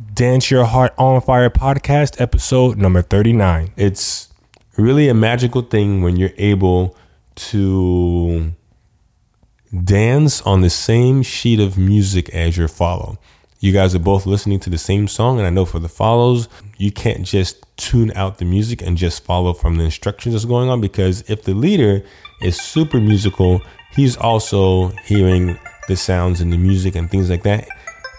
Dance Your Heart on Fire podcast, episode number 39. It's really a magical thing when you're able to dance on the same sheet of music as your follow. You guys are both listening to the same song, and I know for the follows, you can't just tune out the music and just follow from the instructions that's going on because if the leader is super musical, he's also hearing the sounds and the music and things like that.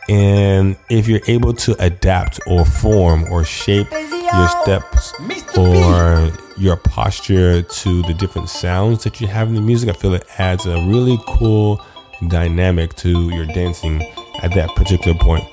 And if you're able to adapt or form or shape your steps or your posture to the different sounds that you have in the music, I feel it adds a really cool dynamic to your dancing at that particular point.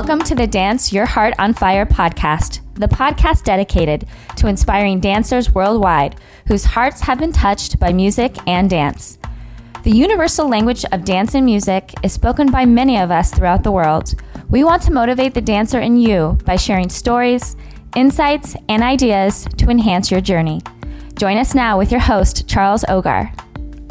Welcome to the Dance Your Heart on Fire podcast, the podcast dedicated to inspiring dancers worldwide whose hearts have been touched by music and dance. The universal language of dance and music is spoken by many of us throughout the world. We want to motivate the dancer in you by sharing stories, insights, and ideas to enhance your journey. Join us now with your host, Charles Ogar.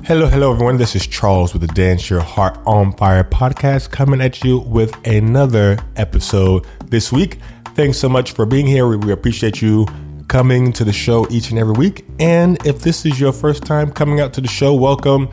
Hello, hello, everyone. This is Charles with the Dance Your Heart on Fire podcast coming at you with another episode this week. Thanks so much for being here. We, we appreciate you coming to the show each and every week. And if this is your first time coming out to the show, welcome.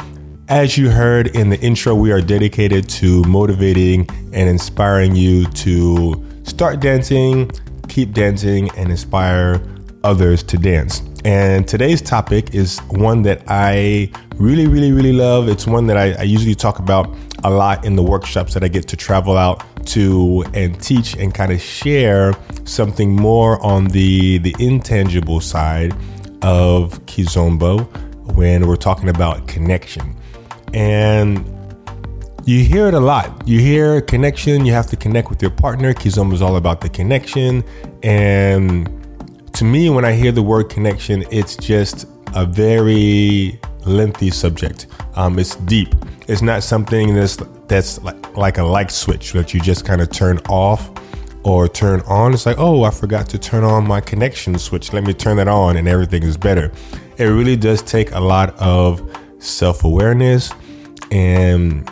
As you heard in the intro, we are dedicated to motivating and inspiring you to start dancing, keep dancing, and inspire others to dance. And today's topic is one that I really, really, really love. It's one that I, I, usually talk about a lot in the workshops that I get to travel out to and teach and kind of share something more on the the intangible side of Kizomba when we're talking about connection. And you hear it a lot. You hear connection, you have to connect with your partner. Kizomba is all about the connection. And to me, when I hear the word connection, it's just a very lengthy subject. Um, it's deep. It's not something that's that's like, like a light switch that you just kind of turn off or turn on. It's like, oh, I forgot to turn on my connection switch. Let me turn that on, and everything is better. It really does take a lot of self awareness and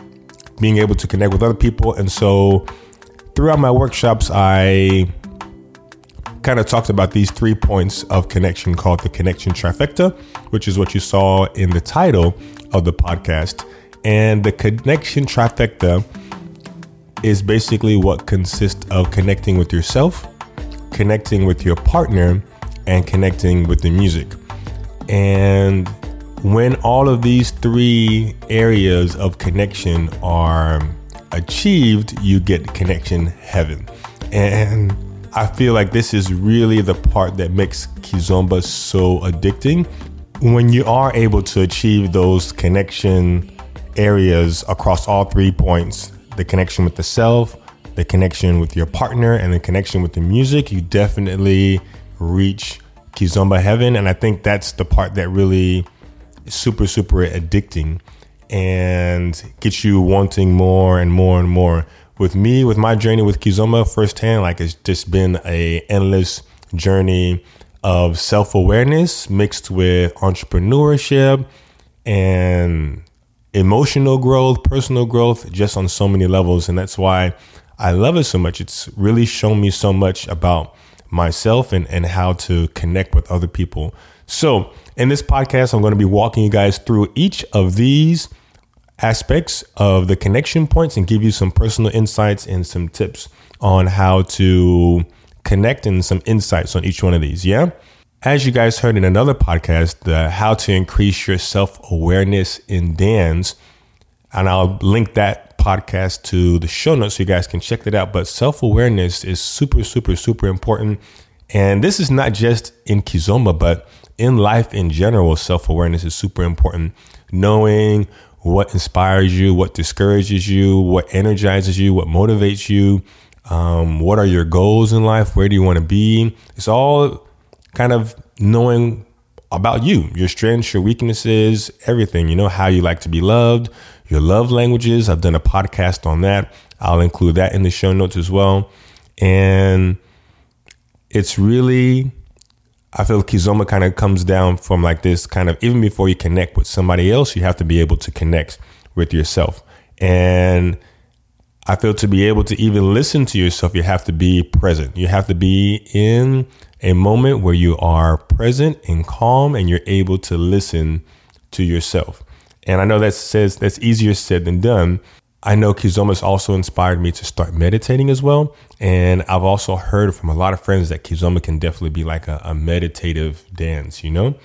being able to connect with other people. And so, throughout my workshops, I kind of talked about these three points of connection called the connection trifecta, which is what you saw in the title of the podcast. And the connection trifecta is basically what consists of connecting with yourself, connecting with your partner, and connecting with the music. And when all of these three areas of connection are achieved, you get connection heaven. And I feel like this is really the part that makes Kizomba so addicting. When you are able to achieve those connection areas across all three points the connection with the self, the connection with your partner, and the connection with the music you definitely reach Kizomba heaven. And I think that's the part that really is super, super addicting and gets you wanting more and more and more with me, with my journey with Kizomba firsthand, like it's just been a endless journey of self awareness mixed with entrepreneurship and emotional growth, personal growth, just on so many levels. And that's why I love it so much. It's really shown me so much about myself and, and how to connect with other people. So, in this podcast, I'm going to be walking you guys through each of these aspects of the connection points and give you some personal insights and some tips on how to connect and some insights on each one of these. Yeah. As you guys heard in another podcast, the how to increase your self awareness in dance, and I'll link that podcast to the show notes so you guys can check that out. But self awareness is super, super, super important. And this is not just in Kizomba, but in life in general, self awareness is super important. Knowing what inspires you, what discourages you, what energizes you, what motivates you, um, what are your goals in life, where do you want to be. It's all kind of knowing about you, your strengths, your weaknesses, everything. You know, how you like to be loved, your love languages. I've done a podcast on that. I'll include that in the show notes as well. And it's really, I feel Kizomba kind of comes down from like this kind of even before you connect with somebody else, you have to be able to connect with yourself. And I feel to be able to even listen to yourself, you have to be present. You have to be in a moment where you are present and calm and you're able to listen to yourself. And I know that says that's easier said than done. I know Kizomba's also inspired me to start meditating as well. And I've also heard from a lot of friends that Kizoma can definitely be like a, a meditative dance, you know?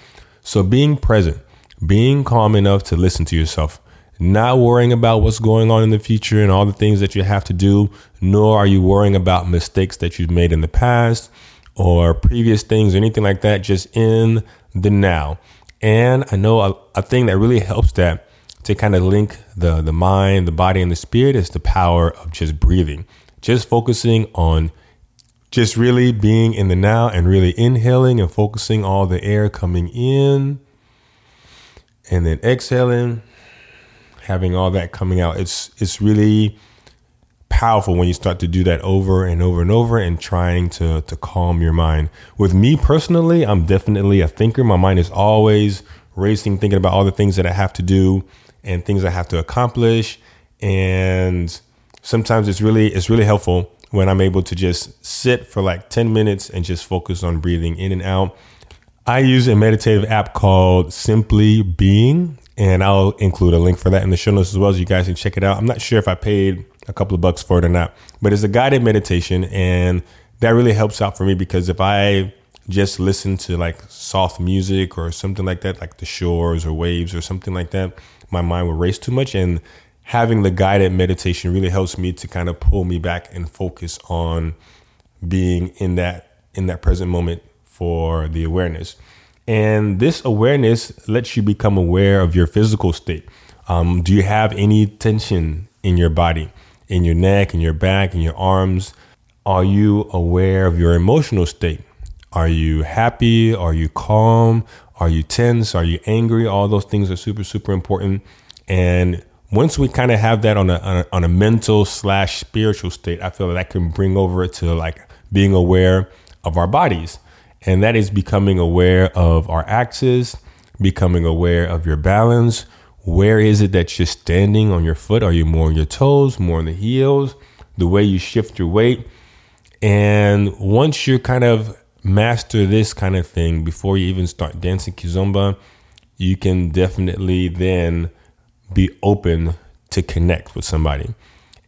So being present, being calm enough to listen to yourself, not worrying about what's going on in the future and all the things that you have to do, nor are you worrying about mistakes that you've made in the past or previous things or anything like that, just in the now. And I know a, a thing that really helps that to kind of link the the mind, the body, and the spirit is the power of just breathing, just focusing on just really being in the now and really inhaling and focusing all the air coming in and then exhaling having all that coming out. It's it's really powerful when you start to do that over and over and over and trying to to calm your mind. With me personally, I'm definitely a thinker. My mind is always racing, thinking about all the things that I have to do and things I have to accomplish. And sometimes it's really it's really helpful when I'm able to just sit for like 10 minutes and just focus on breathing in and out. I use a meditative app called Simply Being and I'll include a link for that in the show notes as well, as you guys can check it out. I'm not sure if I paid a couple of bucks for it or not, but it's a guided meditation, and that really helps out for me because if I just listen to like soft music or something like that, like the shores or waves or something like that, my mind will race too much. And having the guided meditation really helps me to kind of pull me back and focus on being in that in that present moment for the awareness. And this awareness lets you become aware of your physical state. Um, do you have any tension in your body, in your neck, in your back, in your arms? Are you aware of your emotional state? Are you happy? Are you calm? Are you tense? Are you angry? All those things are super, super important. And once we kind of have that on a, on a, on a mental slash spiritual state, I feel that, that can bring over to like being aware of our bodies and that is becoming aware of our axis, becoming aware of your balance. Where is it that you're standing on your foot? Are you more on your toes, more on the heels? The way you shift your weight. And once you're kind of master this kind of thing before you even start dancing kizomba, you can definitely then be open to connect with somebody.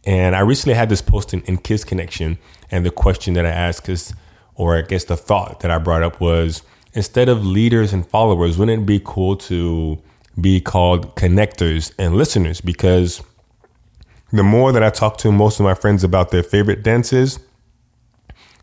And I recently had this post in, in Kiss Connection, and the question that I asked is or I guess the thought that I brought up was instead of leaders and followers, wouldn't it be cool to be called connectors and listeners? Because the more that I talk to most of my friends about their favorite dances,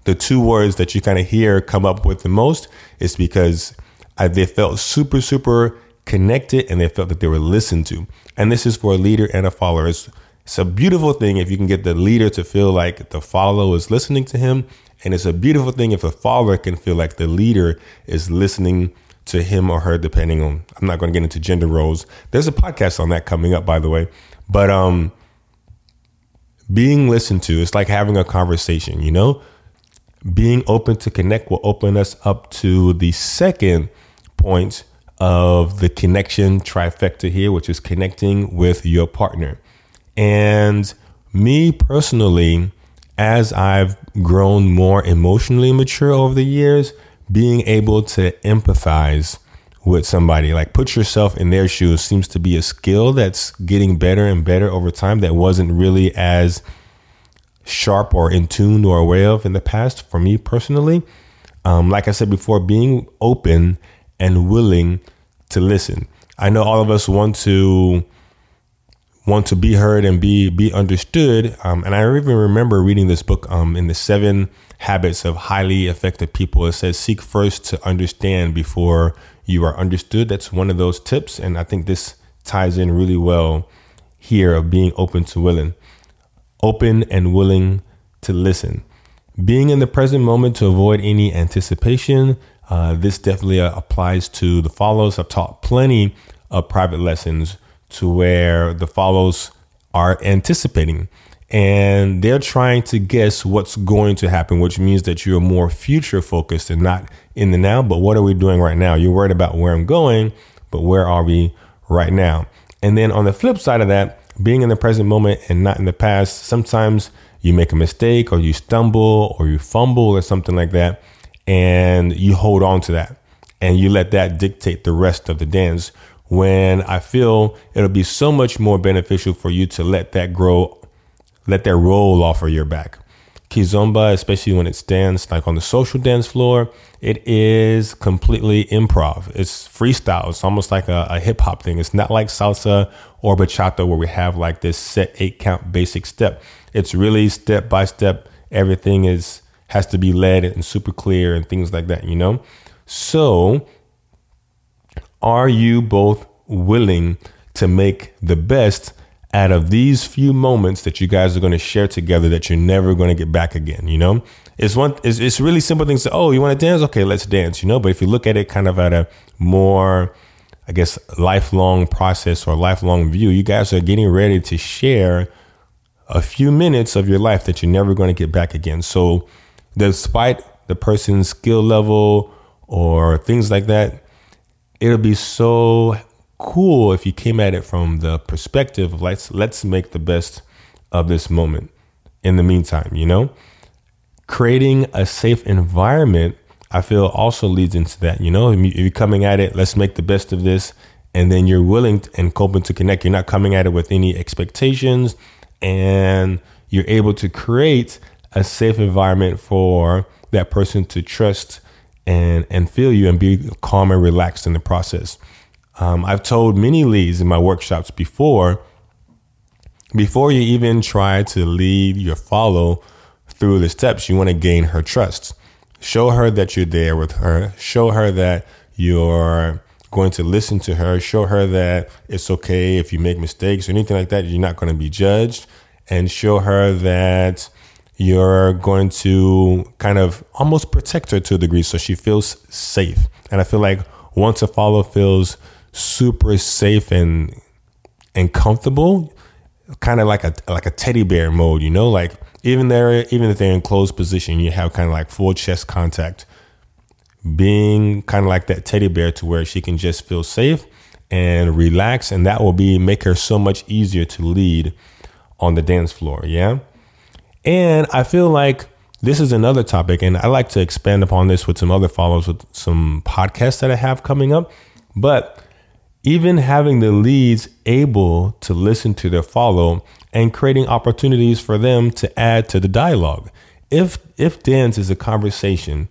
the two words that you kind of hear come up with the most is because I, they felt super, super connected and they felt that they were listened to. And this is for a leader and a follower. It's, it's a beautiful thing if you can get the leader to feel like the follower is listening to him and it's a beautiful thing if a follower can feel like the leader is listening to him or her, depending on, I'm not going to get into gender roles. There's a podcast on that coming up, by the way. But um, being listened to, it's like having a conversation, you know? Being open to connect will open us up to the second point of the connection trifecta here, which is connecting with your partner. And me personally, as I've grown more emotionally mature over the years, being able to empathize with somebody, like put yourself in their shoes, seems to be a skill that's getting better and better over time that wasn't really as sharp or in tune or aware of in the past for me personally. Um, like I said before, being open and willing to listen. I know all of us want to want to be heard and be be understood. Um, and I even remember reading this book um, in the Seven Habits of Highly Effective People. It says seek first to understand before you are understood. That's one of those tips, and I think this ties in really well here of being open to willing, open and willing to listen. Being in the present moment to avoid any anticipation. Uh, this definitely uh, applies to the follows. I've taught plenty of private lessons to where the follows are anticipating and they're trying to guess what's going to happen, which means that you're more future focused and not in the now. But what are we doing right now? You're worried about where I'm going, but where are we right now? And then on the flip side of that, being in the present moment and not in the past, sometimes you make a mistake or you stumble or you fumble or something like that, and you hold on to that and you let that dictate the rest of the dance. When I feel it'll be so much more beneficial for you to let that grow let that roll off of your back. Kizomba, especially when it's danced like on the social dance floor, it is completely improv. It's freestyle. It's almost like a, a hip hop thing. It's not like salsa or bachata where we have like this set eight count basic step. It's really step by step. Everything is has to be led and super clear and things like that, you know? So are you both willing to make the best out of these few moments that you guys are going to share together that you're never going to get back again you know? It's one it's, it's really simple things to, oh you want to dance? Okay let's dance you know? But if you look at it kind of at a more i guess lifelong process or lifelong view you guys are getting ready to share a few minutes of your life that you're never going to get back again. So despite the person's skill level or things like that it'll be so cool if you came at it from the perspective of let's let's make the best of this moment in the meantime, you know? Creating a safe environment, I feel also leads into that, you know? If you're coming at it, let's make the best of this, and then you're willing and open to connect. You're not coming at it with any expectations, and you're able to create a safe environment for that person to trust and and feel you and be calm and relaxed in the process. Um, I've told many leads in my workshops before, before you even try to lead your follow through the steps, you want to gain her trust. Show her that you're there with her. Show her that you're going to listen to her. Show her that it's okay if you make mistakes or anything like that. You're not going to be judged. And show her that you're going to kind of almost protect her to a degree so she feels safe. And I feel like once a follow feels super safe and and comfortable, kind of like a like a teddy bear mode, you know, like even there, even if they're in closed position, you have kind of like full chest contact, being kind of like that teddy bear to where she can just feel safe and relax, and that will be make her so much easier to lead on the dance floor. Yeah, and I feel like this is another topic, and I like to expand upon this with some other follows with some podcasts that I have coming up, but even having the leads able to listen to their follow and creating opportunities for them to add to the dialogue. If if dance is a conversation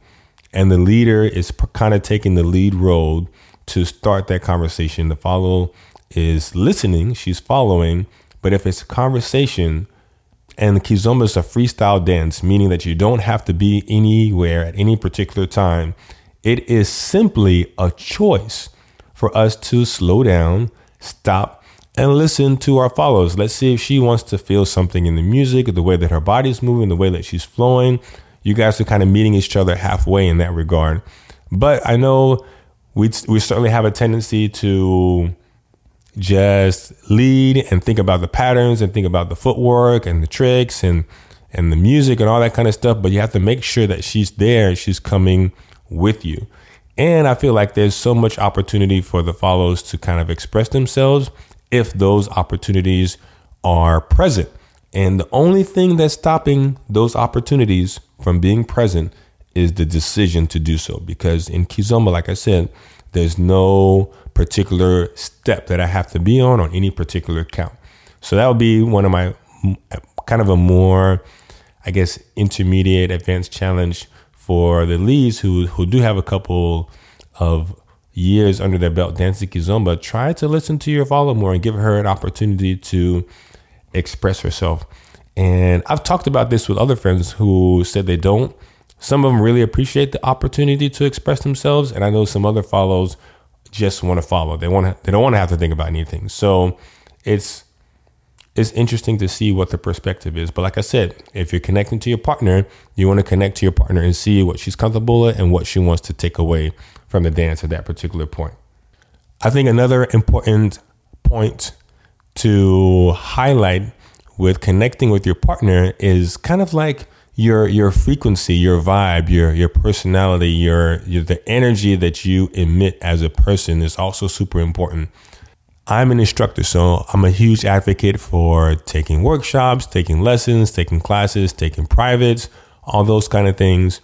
and the leader is kind of taking the lead role to start that conversation, the follow is listening, she's following, but if it's a conversation and the kizomba is a freestyle dance, meaning that you don't have to be anywhere at any particular time, it is simply a choice for us to slow down, stop, and listen to our follows. Let's see if she wants to feel something in the music, the way that her body's moving, the way that she's flowing. You guys are kind of meeting each other halfway in that regard. But I know we we certainly have a tendency to just lead and think about the patterns and think about the footwork and the tricks and and the music and all that kind of stuff. But you have to make sure that she's there she's coming with you. And I feel like there's so much opportunity for the follows to kind of express themselves if those opportunities are present. And the only thing that's stopping those opportunities from being present is the decision to do so. Because in Kizomba, like I said, there's no particular step that I have to be on on any particular count. So that would be one of my kind of a more, I guess, intermediate advanced challenge for the leads who who do have a couple of years under their belt dancing kizomba, try to listen to your follow more and give her an opportunity to express herself. And I've talked about this with other friends who said they don't. Some of them really appreciate the opportunity to express themselves, and I know some other follows just want to follow. They want to, they don't want to have to think about anything. So it's it's interesting to see what the perspective is. But like I said, if you're connecting to your partner, you want to connect to your partner and see what she's comfortable with and what she wants to take away from the dance at that particular point. I think another important point to highlight with connecting with your partner is kind of like your your frequency, your vibe, your your personality, your, your the energy that you emit as a person is also super important. I'm an instructor, so I'm a huge advocate for taking workshops, taking lessons, taking classes, taking privates, all those kind of things.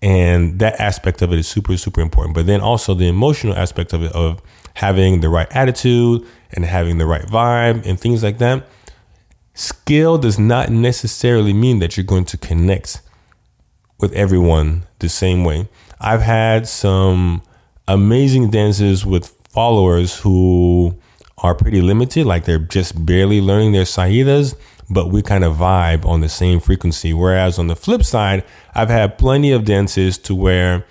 And that aspect of it is super, super important. But then also the emotional aspect of it, of having the right attitude and having the right vibe and things like that. Skill does not necessarily mean that you're going to connect with everyone the same way. I've had some amazing dances with followers who are pretty limited, like they're just barely learning their saidas, but we kind of vibe on the same frequency. Whereas on the flip side, I've had plenty of dances to where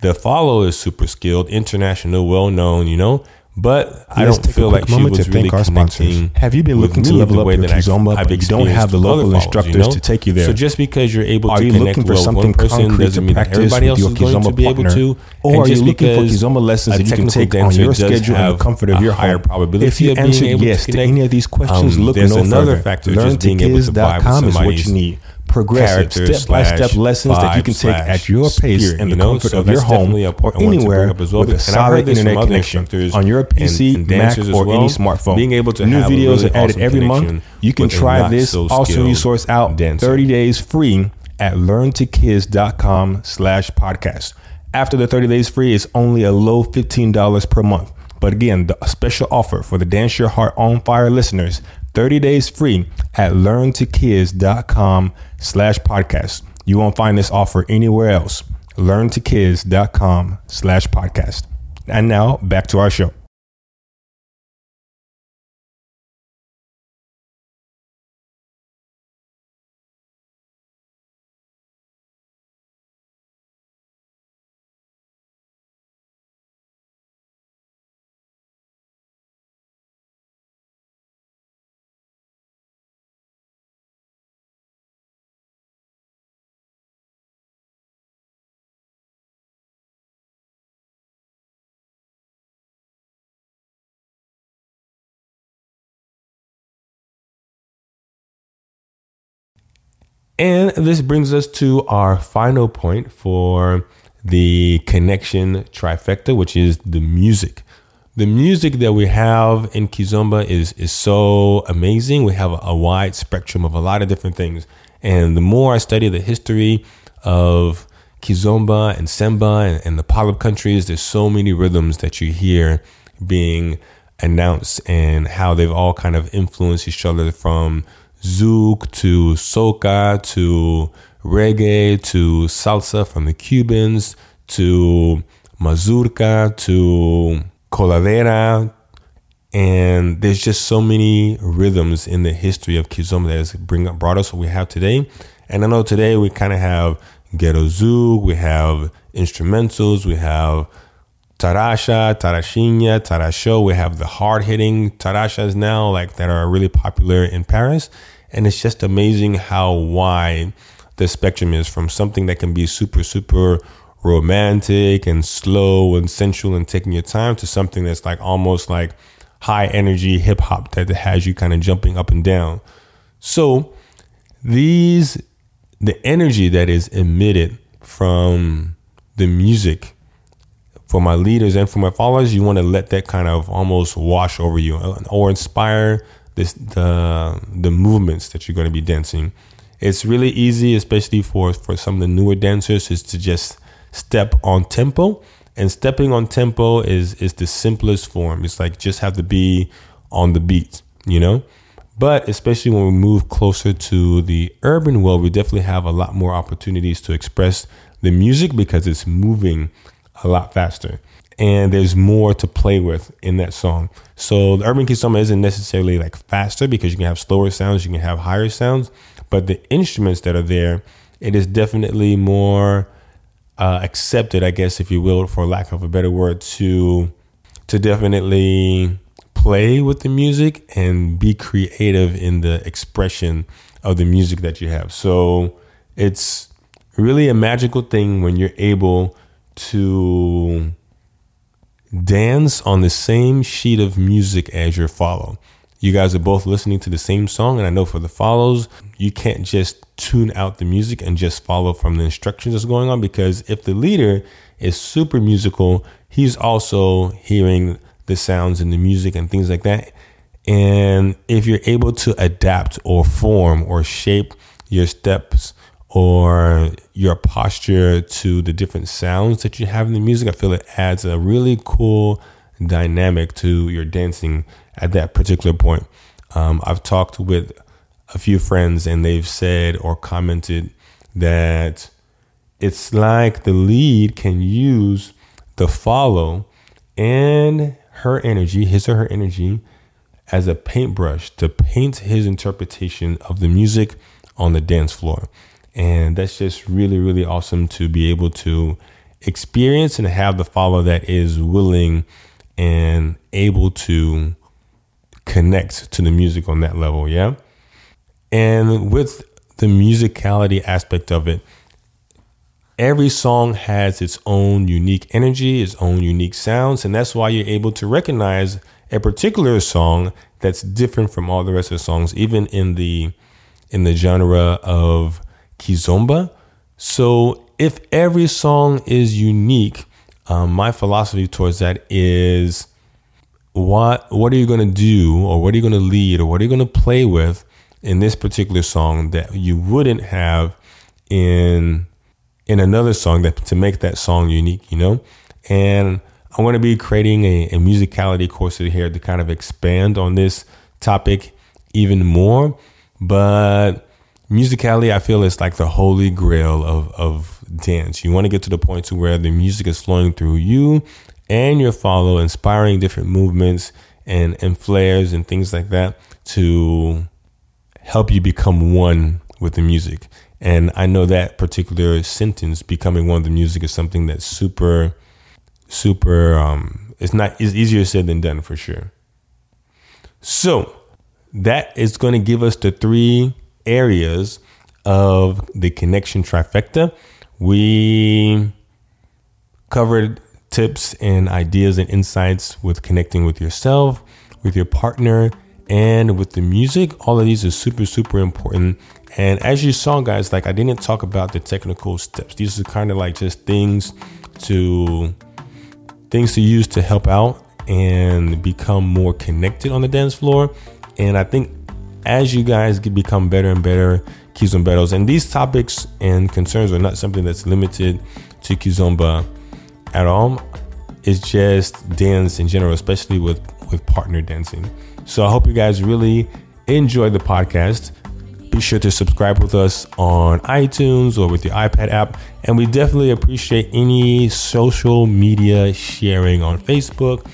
the follow is super skilled, international, well known, you know, but I don't feel like she was really connecting. Have you been looking to level up your Kizomba, but you don't have the local instructors you know? to take you there? So just because you're able are to you connect looking for well something one person doesn't mean everybody else is going to be able to. Or are you looking for Kizomba lessons that you can take on your schedule and the comfort of your higher home? Probability if you answered yes to any of these questions, um, look no another factor. LearnToKids.com is what you need progressive step by step lessons that you can take at your pace in the comfort of your home or anywhere with a solid internet connection on your PC, Mac, or any smartphone. Being able to new videos are added every month. You can try this awesome resource out 30 days free at learntokids.com slash podcast. After the 30 days free, it's only a low $15 per month. But again, the special offer for the Dance Your Heart on Fire listeners, 30 days free at learntokids.com slash podcast. You won't find this offer anywhere else. Learntokids.com slash podcast. And now back to our show. And this brings us to our final point for the connection trifecta, which is the music. The music that we have in Kizomba is is so amazing. We have a, wide spectrum of a lot of different things. And the more I study the history of Kizomba and Semba and, and the Palop countries, there's so many rhythms that you hear being announced and how they've all kind of influenced each other from zouk to soca to reggae to salsa from the Cubans to mazurka to coladera. And there's just so many rhythms in the history of Kizomba that has bring brought us what we have today. And I know today we kind of have ghetto zouk, we have instrumentals, we have tarraxa, tarraxinha, tarraxo. We have the hard hitting tarraxas now, like that are really popular in Paris. And it's just amazing how wide the spectrum is from something that can be super, super romantic and slow and sensual and taking your time to something that's like almost like high energy hip hop that has you kind of jumping up and down. So these, the energy that is emitted from the music for my leaders and for my followers, you want to let that kind of almost wash over you or inspire this the the movements that you're going to be dancing. It's really easy, especially for for some of the newer dancers, is to just step on tempo. And stepping on tempo is is the simplest form. It's like just have to be on the beat, you know. But especially when we move closer to the urban world, we definitely have a lot more opportunities to express the music because it's moving a lot faster and there's more to play with in that song. So the urban kizomba isn't necessarily like faster because you can have slower sounds, you can have higher sounds, but the instruments that are there, it is definitely more uh, accepted, I guess, if you will, for lack of a better word, to to definitely play with the music and be creative in the expression of the music that you have. So it's really a magical thing when you're able to dance on the same sheet of music as your follow. You guys are both listening to the same song, and I know for the follows, you can't just tune out the music and just follow from the instructions that's going on because if the leader is super musical, he's also hearing the sounds and the music and things like that. And if you're able to adapt or form or shape your steps or your posture to the different sounds that you have in the music, I feel it adds a really cool dynamic to your dancing at that particular point. Um, I've talked with a few friends and they've said or commented that it's like the lead can use the follow and her energy, his or her energy, as a paintbrush to paint his interpretation of the music on the dance floor. And that's just really, really awesome to be able to experience and have the follow that is willing and able to connect to the music on that level. Yeah. And with the musicality aspect of it, every song has its own unique energy, its own unique sounds. And that's why you're able to recognize a particular song that's different from all the rest of the songs, even in the in the genre of kizomba. So if every song is unique, um, my philosophy towards that is what what are you going to do or what are you going to lead or what are you going to play with in this particular song that you wouldn't have in in another song that to make that song unique you know and i'm going to be creating a, a musicality course here to kind of expand on this topic even more but musicality, I feel is like the holy grail of, of dance. You want to get to the point to where the music is flowing through you and your follow, inspiring different movements and, and flares and things like that to help you become one with the music. And I know that particular sentence, becoming one with the music, is something that's super, super, um, it's not, it's easier said than done for sure. So that is going to give us the three areas of the connection trifecta. We covered tips and ideas and insights with connecting with yourself, with your partner, and with the music. All of these are super, super important. And as you saw, guys, like I didn't talk about the technical steps. These are kind of like just things to things to use to help out and become more connected on the dance floor. And I think as you guys become better and better Kizomberos, and these topics and concerns are not something that's limited to Kizomba at all. It's just dance in general, especially with with partner dancing. So I hope you guys really enjoy the podcast. Be sure to subscribe with us on iTunes or with your iPad app. And we definitely appreciate any social media sharing on Facebook,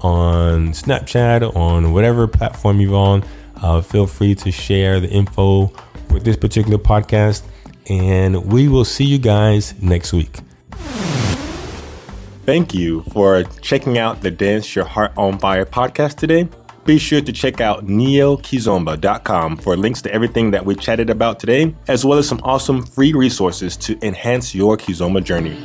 on Snapchat, on whatever platform you're on. Uh, feel free to share the info with this particular podcast, and we will see you guys next week. Thank you for checking out the Dance Your Heart on Fire podcast today. Be sure to check out neokizomba.com for links to everything that we chatted about today, as well as some awesome free resources to enhance your Kizomba journey.